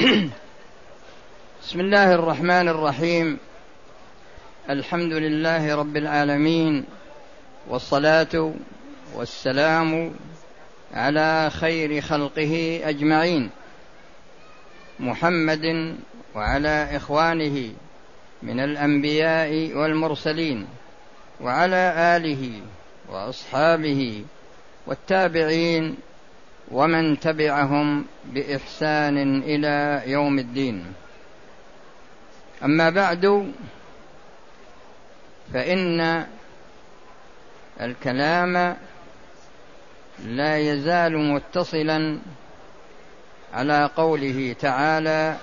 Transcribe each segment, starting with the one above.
بسم الله الرحمن الرحيم. الحمد لله رب العالمين والصلاة والسلام على خير خلقه أجمعين. محمد وعلى إخوانه من الأنبياء والمرسلين وعلى آله وأصحابه والتابعين ومن تبعهم بإحسان إلى يوم الدين. أما بعد فإن الكلام لا يزال متصلا على قوله تعالى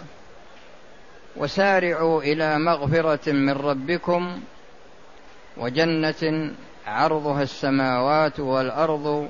وسارعوا إلى مغفرة من ربكم وجنة عرضها السماوات والأرض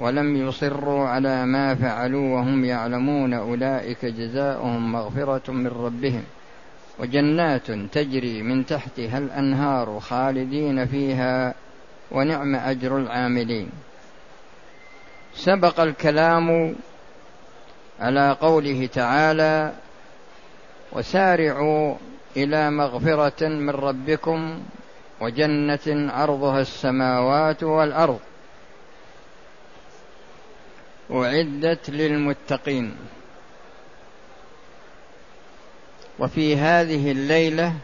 ولم يصروا على ما فعلوا وهم يعلمون أولئك جزاؤهم مغفرة من ربهم. وجنات تجري من تحتها الأنهار خالدين فيها ونعم أجر العاملين. سبق الكلام على قوله تعالى وسارعوا إلى مغفرة من ربكم وجنة عرضها السماوات والأرض أعدت للمتقين. وفي هذه الليلة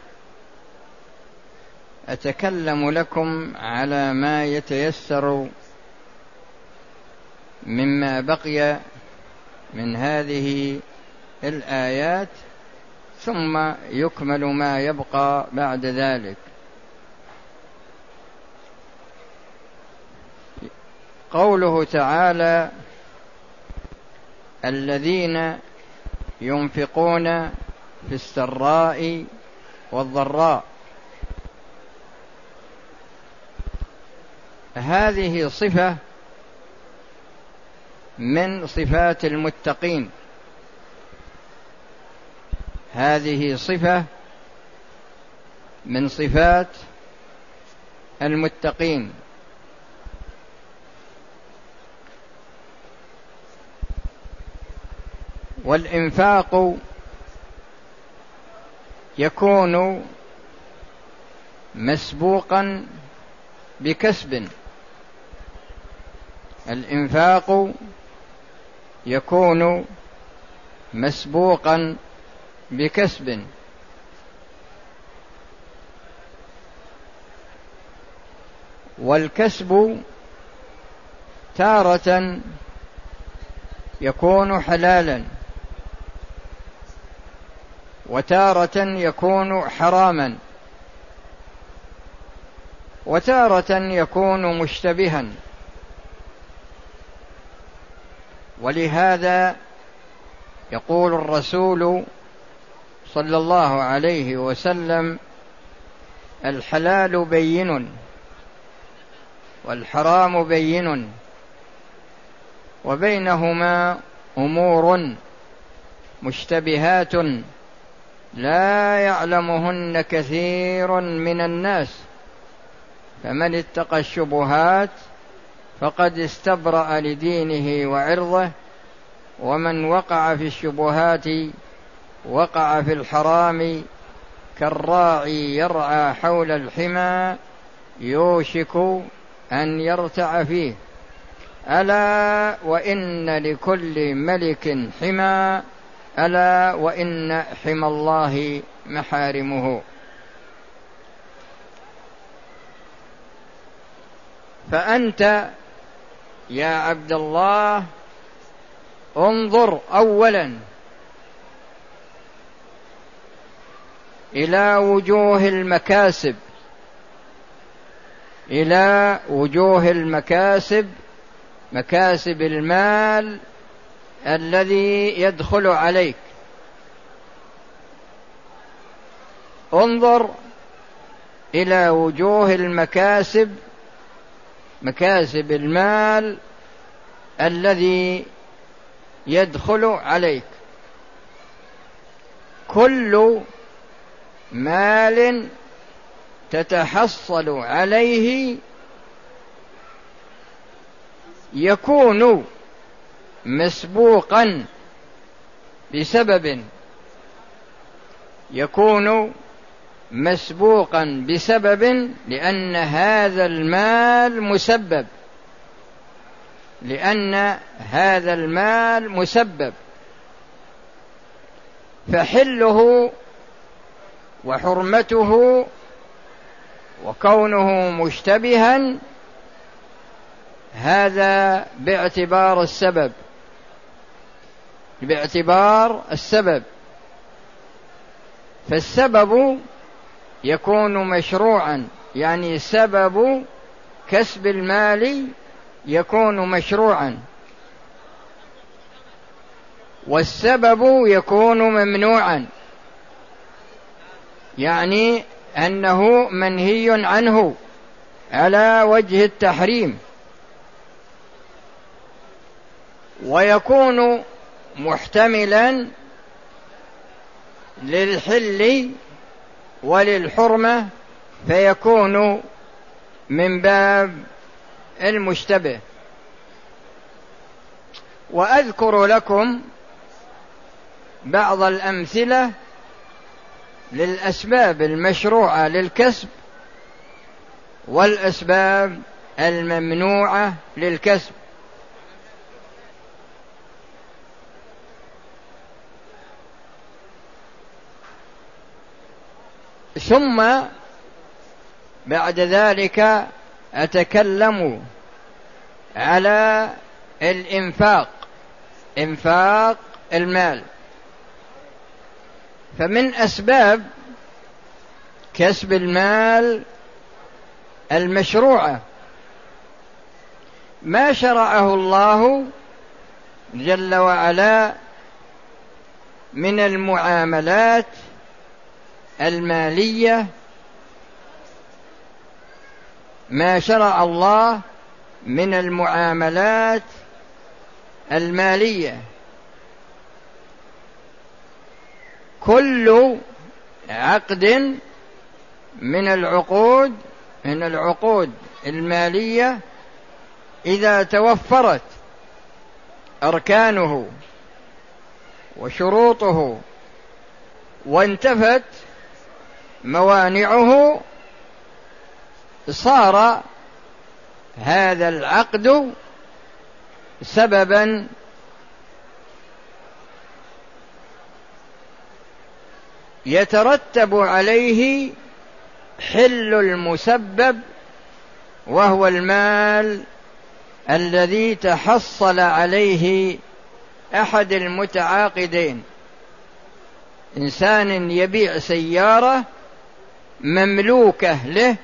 أتكلم لكم على ما يتيسر مما بقي من هذه الآيات ثم يكمل ما يبقى بعد ذلك. قوله تعالى الذين ينفقون في السراء والضراء. هذه صفة من صفات المتقين. هذه صفة من صفات المتقين. والإنفاق يكون مسبوقا بكسب. الإنفاق يكون مسبوقا بكسب. والكسب تارة يكون حلالا. وتارة يكون حراما. وتارة يكون مشتبها. ولهذا يقول الرسول صلى الله عليه وسلم الحلال بين والحرام بين وبينهما أمور مشتبهات. لا يعلمهن كثير من الناس. فمن اتقى الشبهات فقد استبرأ لدينه وعرضه ومن وقع في الشبهات وقع في الحرام كالراعي يرعى حول الحمى يوشك أن يرتع فيه. ألا وإن لكل ملك حمى ألا وإن حمى الله محارمه. فأنت يا عبد الله انظر اولا إلى وجوه المكاسب إلى وجوه المكاسب مكاسب المال الذي يدخل عليك. انظر إلى وجوه المكاسب مكاسب المال الذي يدخل عليك. كل مال تتحصل عليه يكون مسبوقا بسبب يكون مسبوقا بسبب لأن هذا المال مسبب. لأن هذا المال مسبب. فحله وحرمته وكونه مشتبها هذا باعتبار السبب. باعتبار السبب. فالسبب يكون مشروعا يعني سبب كسب المال يكون مشروعا. والسبب يكون ممنوعا يعني أنه منهي عنه على وجه التحريم. ويكون محتملا للحل وللحرمة فيكون من باب المشتبه. وأذكر لكم بعض الأمثلة للأسباب المشروعة للكسب والأسباب الممنوعة للكسب. ثم بعد ذلك أتكلم على الإنفاق إنفاق المال. فمن أسباب كسب المال المشروعة ما شرعه الله جل وعلا من المعاملات المالية ما شرع الله من المعاملات المالية. كل عقد من العقود من العقود المالية إذا توفرت أركانه وشروطه وانتفت موانعه صار هذا العقد سببا يترتب عليه حل المسبب وهو المال الذي تحصل عليه أحد المتعاقدين. إنسان يبيع سيارة مملوكة له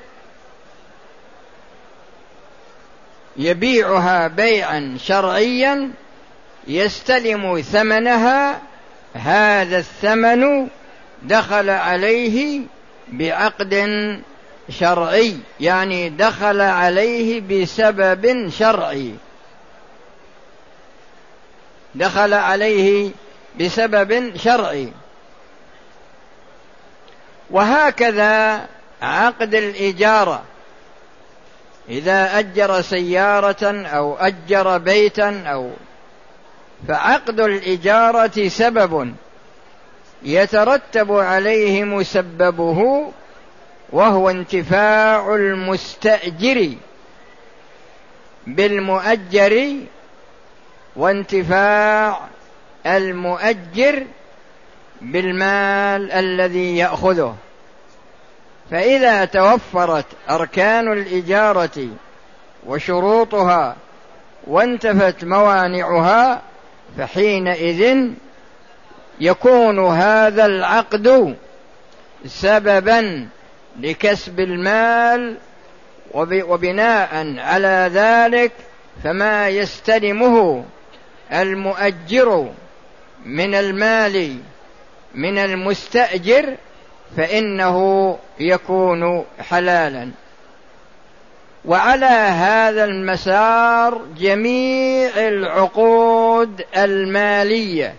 يبيعها بيعا شرعيا يستلم ثمنها هذا الثمن دخل عليه بعقد شرعي يعني دخل عليه بسبب شرعي. دخل عليه بسبب شرعي. وهكذا عقد الإجارة. إذا أجر سيارة أو أجر بيتا أو فعقد الإجارة سبب يترتب عليه مسببه وهو انتفاع المستأجر بالمؤجر وانتفاع المؤجر بالمال الذي يأخذه. فإذا توفرت أركان الإجارة وشروطها وانتفت موانعها فحينئذ يكون هذا العقد سببا لكسب المال وبناء على ذلك فما يستلمه المؤجر من المال من المستأجر فإنه يكون حلالا. وعلى هذا المسار جميع العقود المالية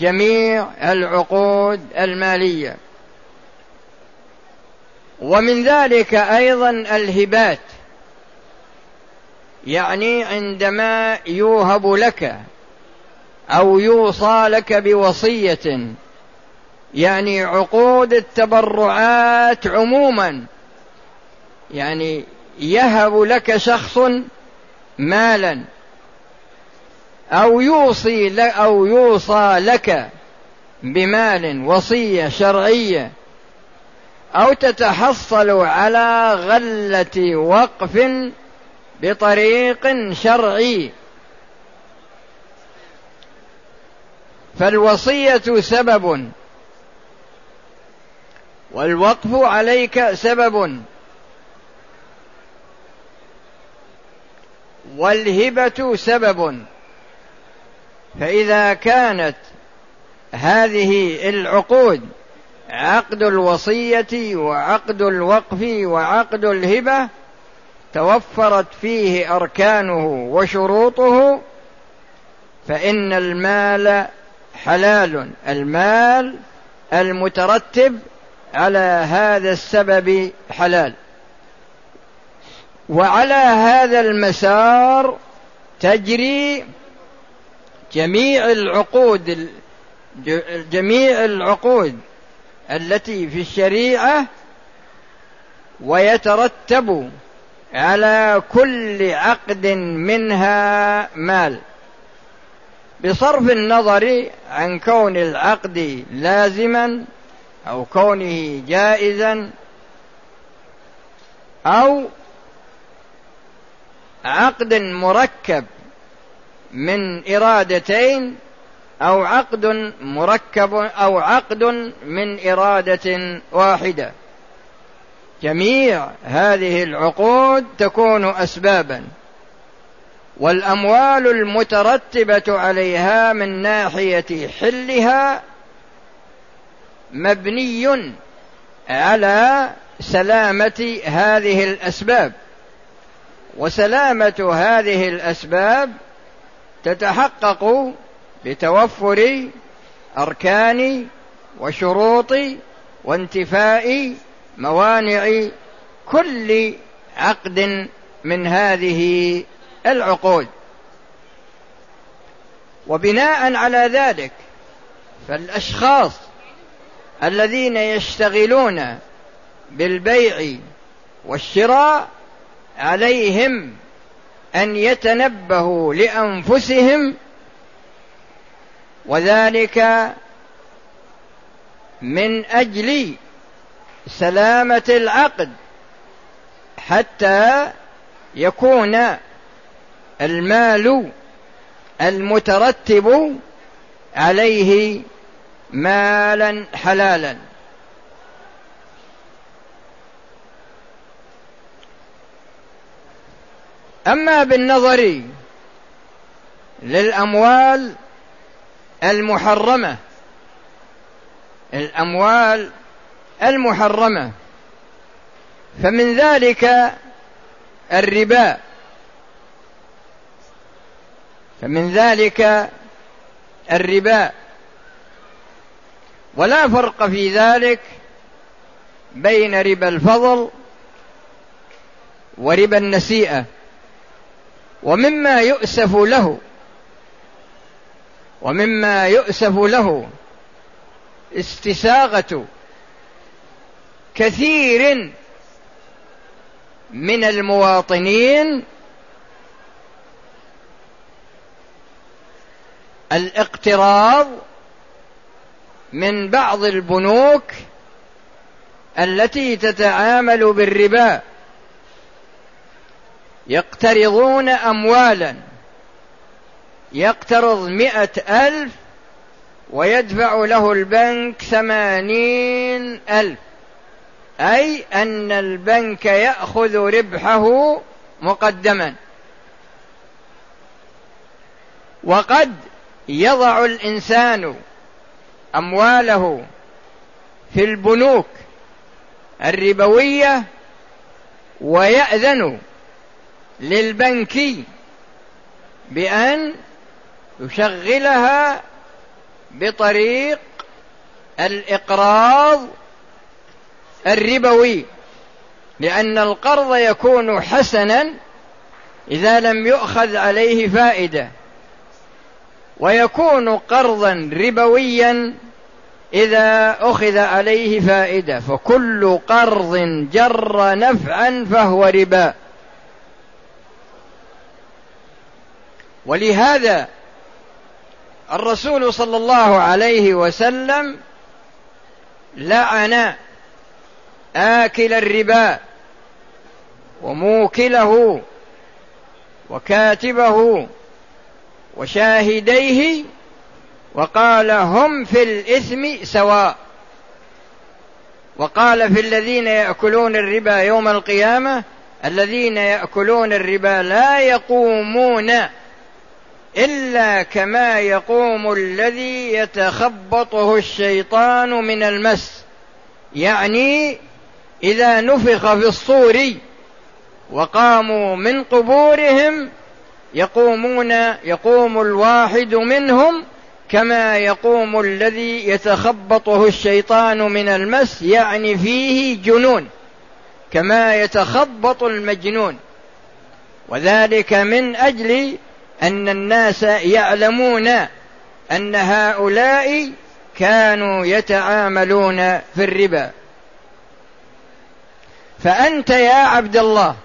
جميع العقود المالية. ومن ذلك أيضا الهبات. يعني عندما يوهب لك أو يوصى لك بوصية يعني عقود التبرعات عموما. يعني يهب لك شخص مالا أو يوصي أو يوصى لك بمال وصية شرعية أو تتحصل على غلة وقف بطريق شرعي. فالوصية سبب والوقف عليك سبب. والهبة سبب. فإذا كانت هذه العقود عقد الوصية وعقد الوقف وعقد الهبة توفرت فيه أركانه وشروطه فإن المال حلال المال المترتب على هذا السبب حلال. وعلى هذا المسار تجري جميع العقود جميع العقود التي في الشريعة ويترتب على كل عقد منها مال. بصرف النظر عن كون العقد لازما أو كونه جائزا أو عقد مركب من إرادتين أو عقد مركب أو عقد من إرادة واحدة. جميع هذه العقود تكون أسبابا والأموال المترتبة عليها من ناحية حلها مبني على سلامة هذه الأسباب. وسلامة هذه الأسباب تتحقق بتوفر أركان وشروط وانتفاء موانع كل عقد من هذه العقود. وبناء على ذلك فالأشخاص الذين يشتغلون بالبيع والشراء عليهم أن يتنبهوا لأنفسهم وذلك من أجل سلامة العقد حتى يكون المال المترتب عليه مالا حلالا. أما بالنظر للأموال المحرمة الأموال المحرمة فمن ذلك الربا. فمن ذلك الربا. ولا فرق في ذلك بين ربا الفضل وربا النسيئة ومما يؤسف له ومما يؤسف له استساغة كثير من المواطنين الاقتراض من بعض البنوك التي تتعامل بالربا. يقترضون أموالا. يقترض مئة ألف ويدفع له البنك ثمانين ألف. أي أن البنك يأخذ ربحه مقدما. وقد يضع الإنسان أمواله في البنوك الربوية ويأذن للبنك بأن يشغلها بطريق الإقراض الربوي لأن القرض يكون حسنا إذا لم يؤخذ عليه فائدة. ويكون قرضا ربويا إذا أخذ عليه فائدة. فكل قرض جر نفعا فهو ربا. ولهذا الرسول صلى الله عليه وسلم لعن آكل الربا وموكله وكاتبه وشاهديه وقال هم في الإثم سواء. وقال في الذين يأكلون الربا يوم القيامة الذين يأكلون الربا لا يقومون إلا كما يقوم الذي يتخبطه الشيطان من المس. يعني إذا نفخ في الصور وقاموا من قبورهم يقومون يقوم الواحد منهم كما يقوم الذي يتخبطه الشيطان من المس يعني فيه جنون كما يتخبط المجنون. وذلك من أجل أن الناس يعلمون أن هؤلاء كانوا يتعاملون في الربا. فأنت يا عبد الله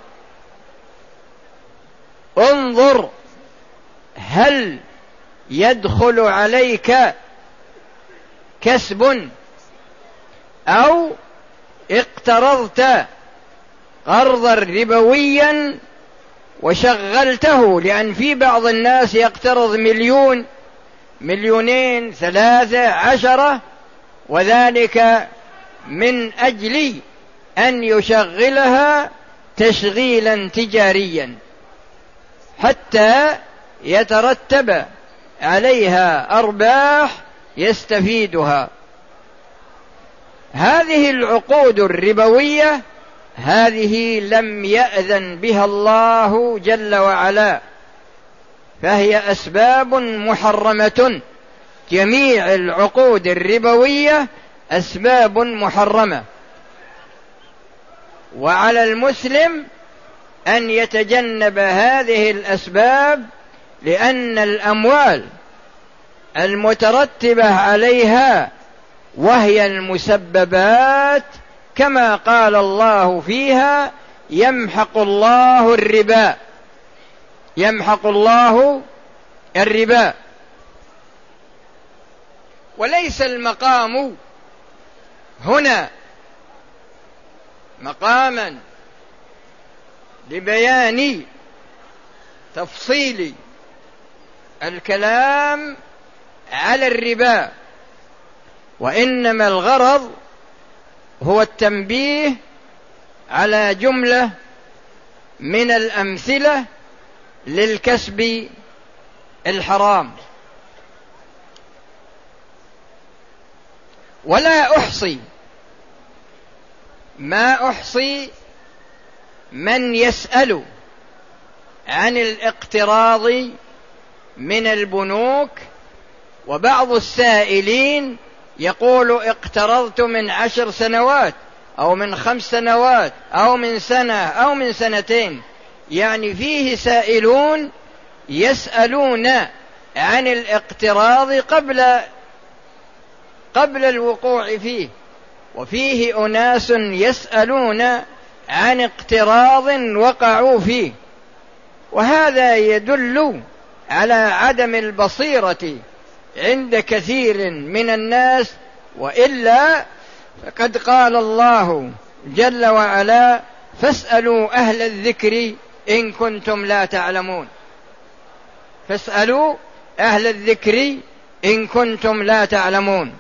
انظر هل يدخل عليك كسب أو اقترضت قرضا ربويا وشغلته لأن في بعض الناس يقترض مليون مليونين ثلاثة عشرة وذلك من أجل أن يشغلها تشغيلا تجاريا. حتى يترتب عليها أرباح يستفيدها. هذه العقود الربوية هذه لم يأذن بها الله جل وعلا فهي أسباب محرمة. جميع العقود الربوية أسباب محرمة. وعلى المسلم أن يتجنب هذه الأسباب لأن الأموال المترتبة عليها وهي المسببات كما قال الله فيها يمحق الله الربا. يمحق الله الربا. وليس المقام هنا مقاما لبيان تفصيل الكلام على الربا وإنما الغرض هو التنبيه على جملة من الأمثلة للكسب الحرام. ولا أحصي ما أحصي من يسأل عن الاقتراض من البنوك وبعض السائلين يقول اقترضت من عشر سنوات أو من خمس سنوات أو من سنة أو من سنتين. يعني فيه سائلون يسألون عن الاقتراض قبل قبل الوقوع فيه. وفيه أناس يسألون عن اقتراض وقعوا فيه. وهذا يدل على عدم البصيرة عند كثير من الناس وإلا فقد قال الله جل وعلا فاسألوا أهل الذكر إن كنتم لا تعلمون. فاسألوا أهل الذكر إن كنتم لا تعلمون.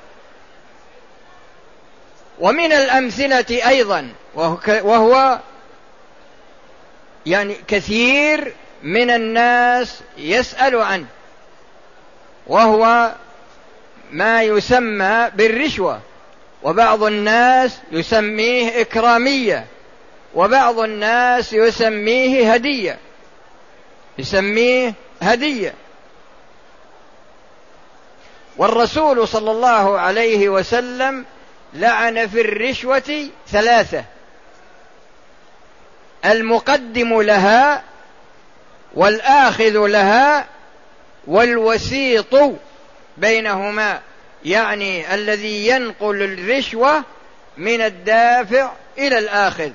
ومن الأمثلة أيضا وهو يعني كثير من الناس يسأل عنه وهو ما يسمى بالرشوة وبعض الناس يسميه إكرامية وبعض الناس يسميه هدية يسميه هدية. والرسول صلى الله عليه وسلم لعن في الرشوة ثلاثة. المقدم لها والآخذ لها والوسيط بينهما يعني الذي ينقل الرشوة من الدافع إلى الآخذ.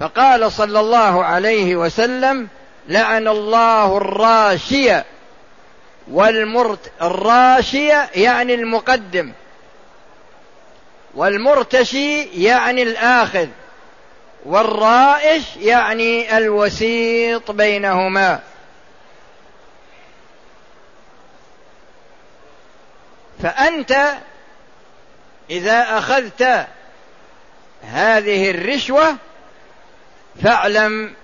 فقال صلى الله عليه وسلم لعن الله الراشية والمرت الراشية يعني المقدم. والمرتشي يعني الآخذ والرائش يعني الوسيط بينهما. فأنت إذا أخذت هذه الرشوة فاعلم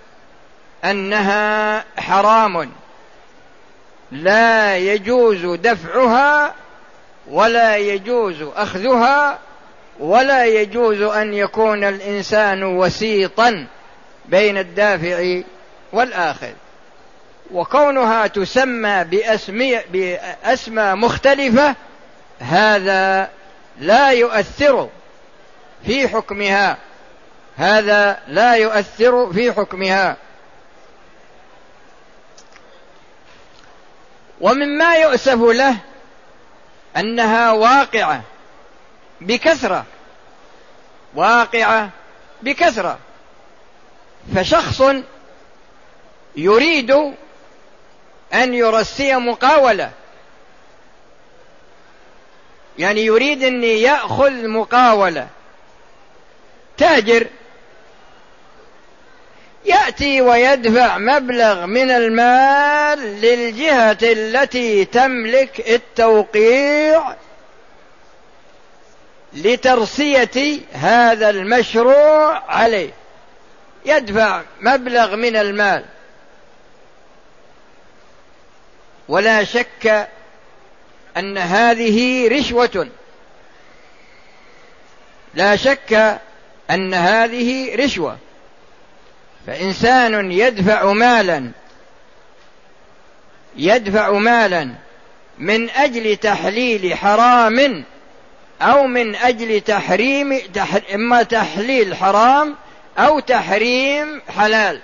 أنها حرام. لا يجوز دفعها ولا يجوز أخذها ولا يجوز أن يكون الإنسان وسيطا بين الدافع والآخذ وكونها تسمى بأسماء بأسماء مختلفة هذا لا يؤثر في حكمها. هذا لا يؤثر في حكمها. ومما يؤسف له أنها واقعة. بكثرة واقعة بكثرة. فشخص يريد أن يرسي مقاولة. يعني يريد ان يأخذ مقاولة. تاجر يأتي ويدفع مبلغ من المال للجهة التي تملك التوقيع لترسية هذا المشروع عليه. يدفع مبلغ من المال. ولا شك أن هذه رشوة. لا شك أن هذه رشوة. فإنسان يدفع مالا يدفع مالا من أجل تحليل حرام أو من أجل تحريم إما تحليل حرام أو تحريم حلال.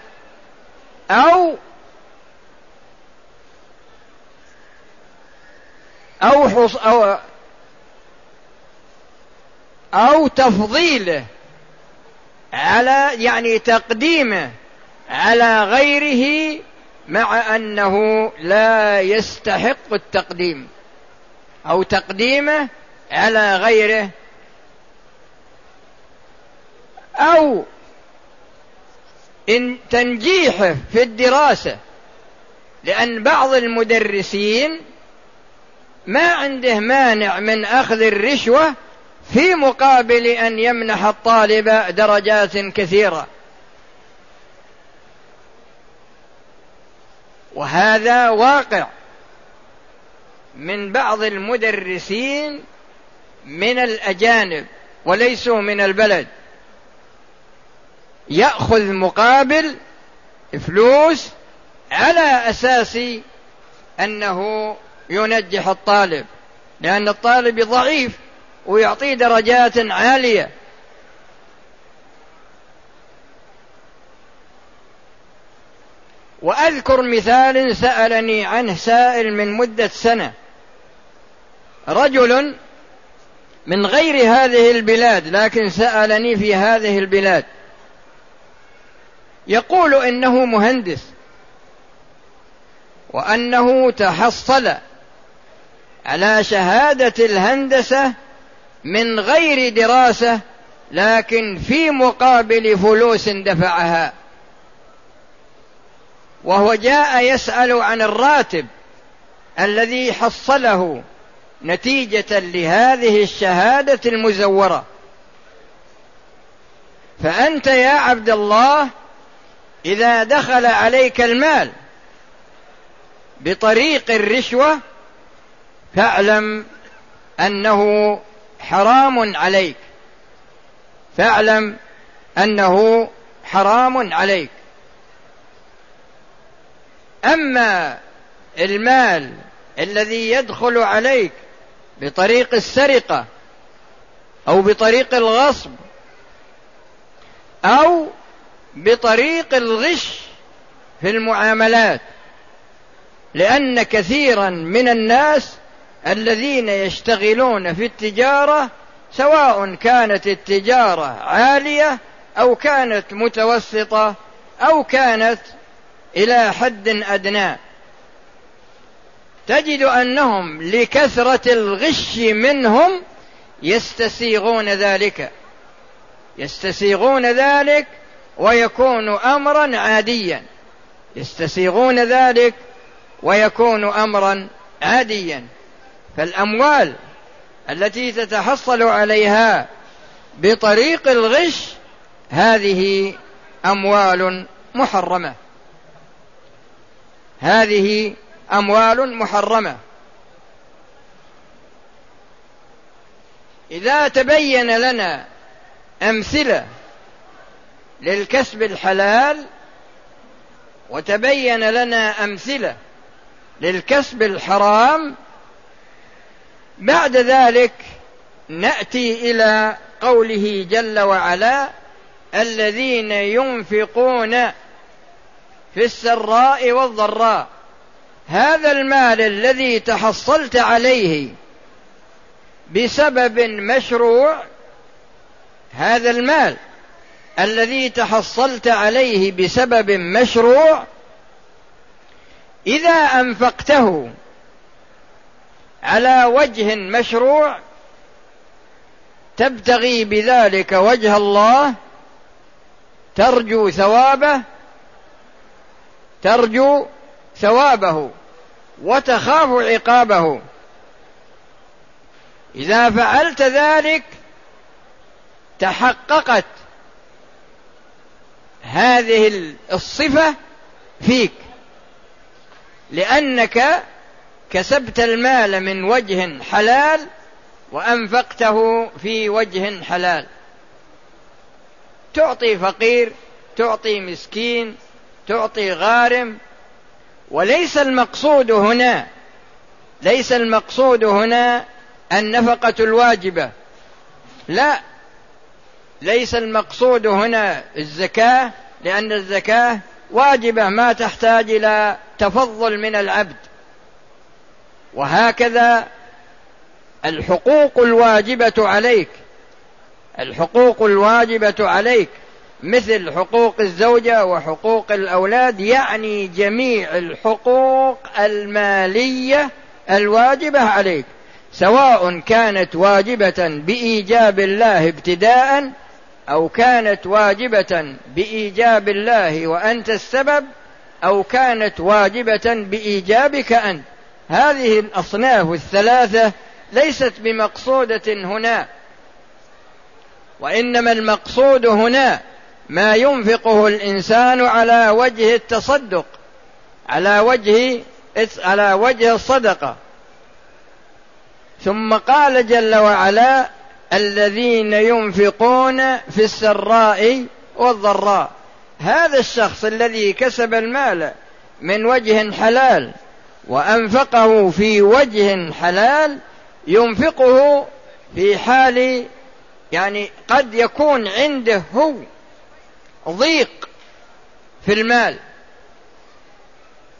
أو أو حص أو أو تفضيله على يعني تقديمه على غيره مع أنه لا يستحق التقديم. أو تقديمه على غيره أو إن تنجيحه في الدراسة لأن بعض المدرسين ما عنده مانع من أخذ الرشوة في مقابل أن يمنح الطالب درجات كثيرة. وهذا واقع من بعض المدرسين من الأجانب وليسوا من البلد. يأخذ مقابل فلوس على أساس أنه ينجح الطالب لأن الطالب ضعيف ويعطيه درجات عالية. وأذكر مثال سألني عنه سائل من مدة سنة. رجل من غير هذه البلاد لكن سألني في هذه البلاد. يقول إنه مهندس وأنه تحصل على شهادة الهندسة من غير دراسة لكن في مقابل فلوس دفعها. وهو جاء يسأل عن الراتب الذي حصله. نتيجة لهذه الشهادة المزورة. فأنت يا عبد الله إذا دخل عليك المال بطريق الرشوة فاعلم أنه حرام عليك. فاعلم أنه حرام عليك. أما المال الذي يدخل عليك بطريق السرقة أو بطريق الغصب أو بطريق الغش في المعاملات لأن كثيرا من الناس الذين يشتغلون في التجارة سواء كانت التجارة عالية أو كانت متوسطة أو كانت إلى حد أدنى. تجد أنهم لكثرة الغش منهم يستسيغون ذلك. يستسيغون ذلك ويكون امرا عاديا. يستسيغون ذلك ويكون امرا عاديا. فالأموال التي تتحصل عليها بطريق الغش هذه أموال محرمة. هذه أموال محرمة. إذا تبين لنا أمثلة للكسب الحلال وتبين لنا أمثلة للكسب الحرام بعد ذلك نأتي إلى قوله جل وعلا الذين ينفقون في السراء والضراء. هذا المال الذي تحصلت عليه بسبب مشروع هذا المال الذي تحصلت عليه بسبب مشروع إذا أنفقته على وجه مشروع تبتغي بذلك وجه الله ترجو ثوابه ترجو ثوابه وتخاف عقابه. إذا فعلت ذلك تحققت هذه الصفة فيك لأنك كسبت المال من وجه حلال وأنفقته في وجه حلال. تعطي فقير تعطي مسكين تعطي غارم وليس المقصود هنا ليس المقصود هنا النفقة الواجبة. لا ليس المقصود هنا الزكاة لأن الزكاة واجبة ما تحتاج إلى تفضل من العبد. وهكذا الحقوق الواجبة عليك. الحقوق الواجبة عليك. مثل حقوق الزوجة وحقوق الأولاد يعني جميع الحقوق المالية الواجبة عليك. سواء كانت واجبة بإيجاب الله ابتداء أو كانت واجبة بإيجاب الله وأنت السبب أو كانت واجبة بإيجابك أنت. هذه الأصناف الثلاثة ليست بمقصودة هنا وإنما المقصود هنا ما ينفقه الإنسان على وجه التصدق على وجه على وجه الصدقة. ثم قال جل وعلا الذين ينفقون في السراء والضراء. هذا الشخص الذي كسب المال من وجه حلال وأنفقه في وجه حلال ينفقه في حال يعني قد يكون عنده هو ضيق في المال.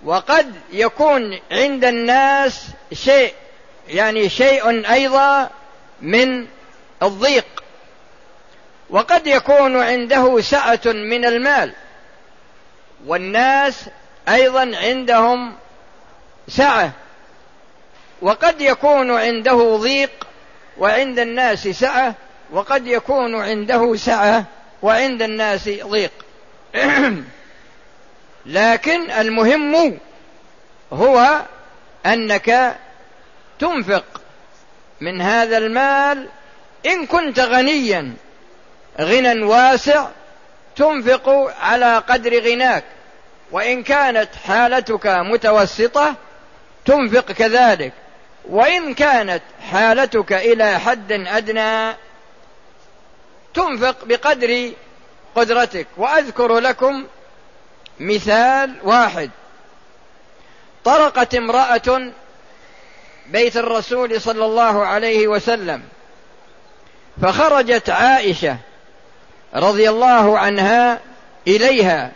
وقد يكون عند الناس شيء يعني شيء أيضا من الضيق. وقد يكون عنده سعة من المال. والناس أيضا عندهم سعة. وقد يكون عنده ضيق وعند الناس سعة. وقد يكون عنده سعة وعند الناس ضيق. لكن المهم هو أنك تنفق من هذا المال إن كنت غنيا. غنى واسع تنفق على قدر غناك. وإن كانت حالتك متوسطة تنفق كذلك. وإن كانت حالتك إلى حد أدنى تنفق بقدر قدرتك. وأذكر لكم مثال واحد. طرقت امرأة بيت الرسول صلى الله عليه وسلم فخرجت عائشة رضي الله عنها إليها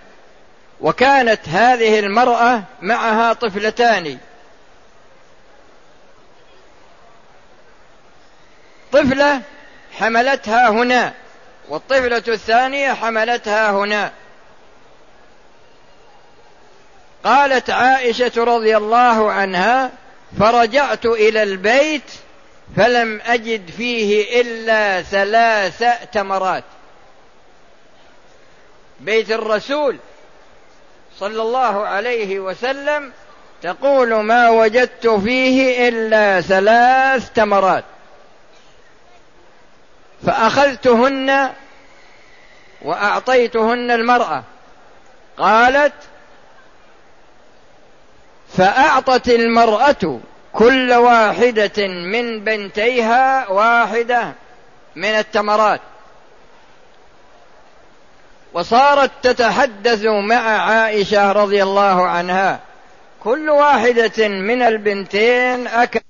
وكانت هذه المرأة معها طفلتان. طفلة حملتها هنا. والطفلة الثانية حملتها هنا. قالت عائشة رضي الله عنها فرجعت إلى البيت فلم أجد فيه إلا ثلاث تمرات. بيت الرسول صلى الله عليه وسلم تقول ما وجدت فيه إلا ثلاث تمرات. فأخذتهن وأعطيتهن المرأة. قالت فأعطت المرأة كل واحدة من بنتيها واحدة من التمرات. وصارت تتحدث مع عائشة رضي الله عنها. كل واحدة من البنتين أكل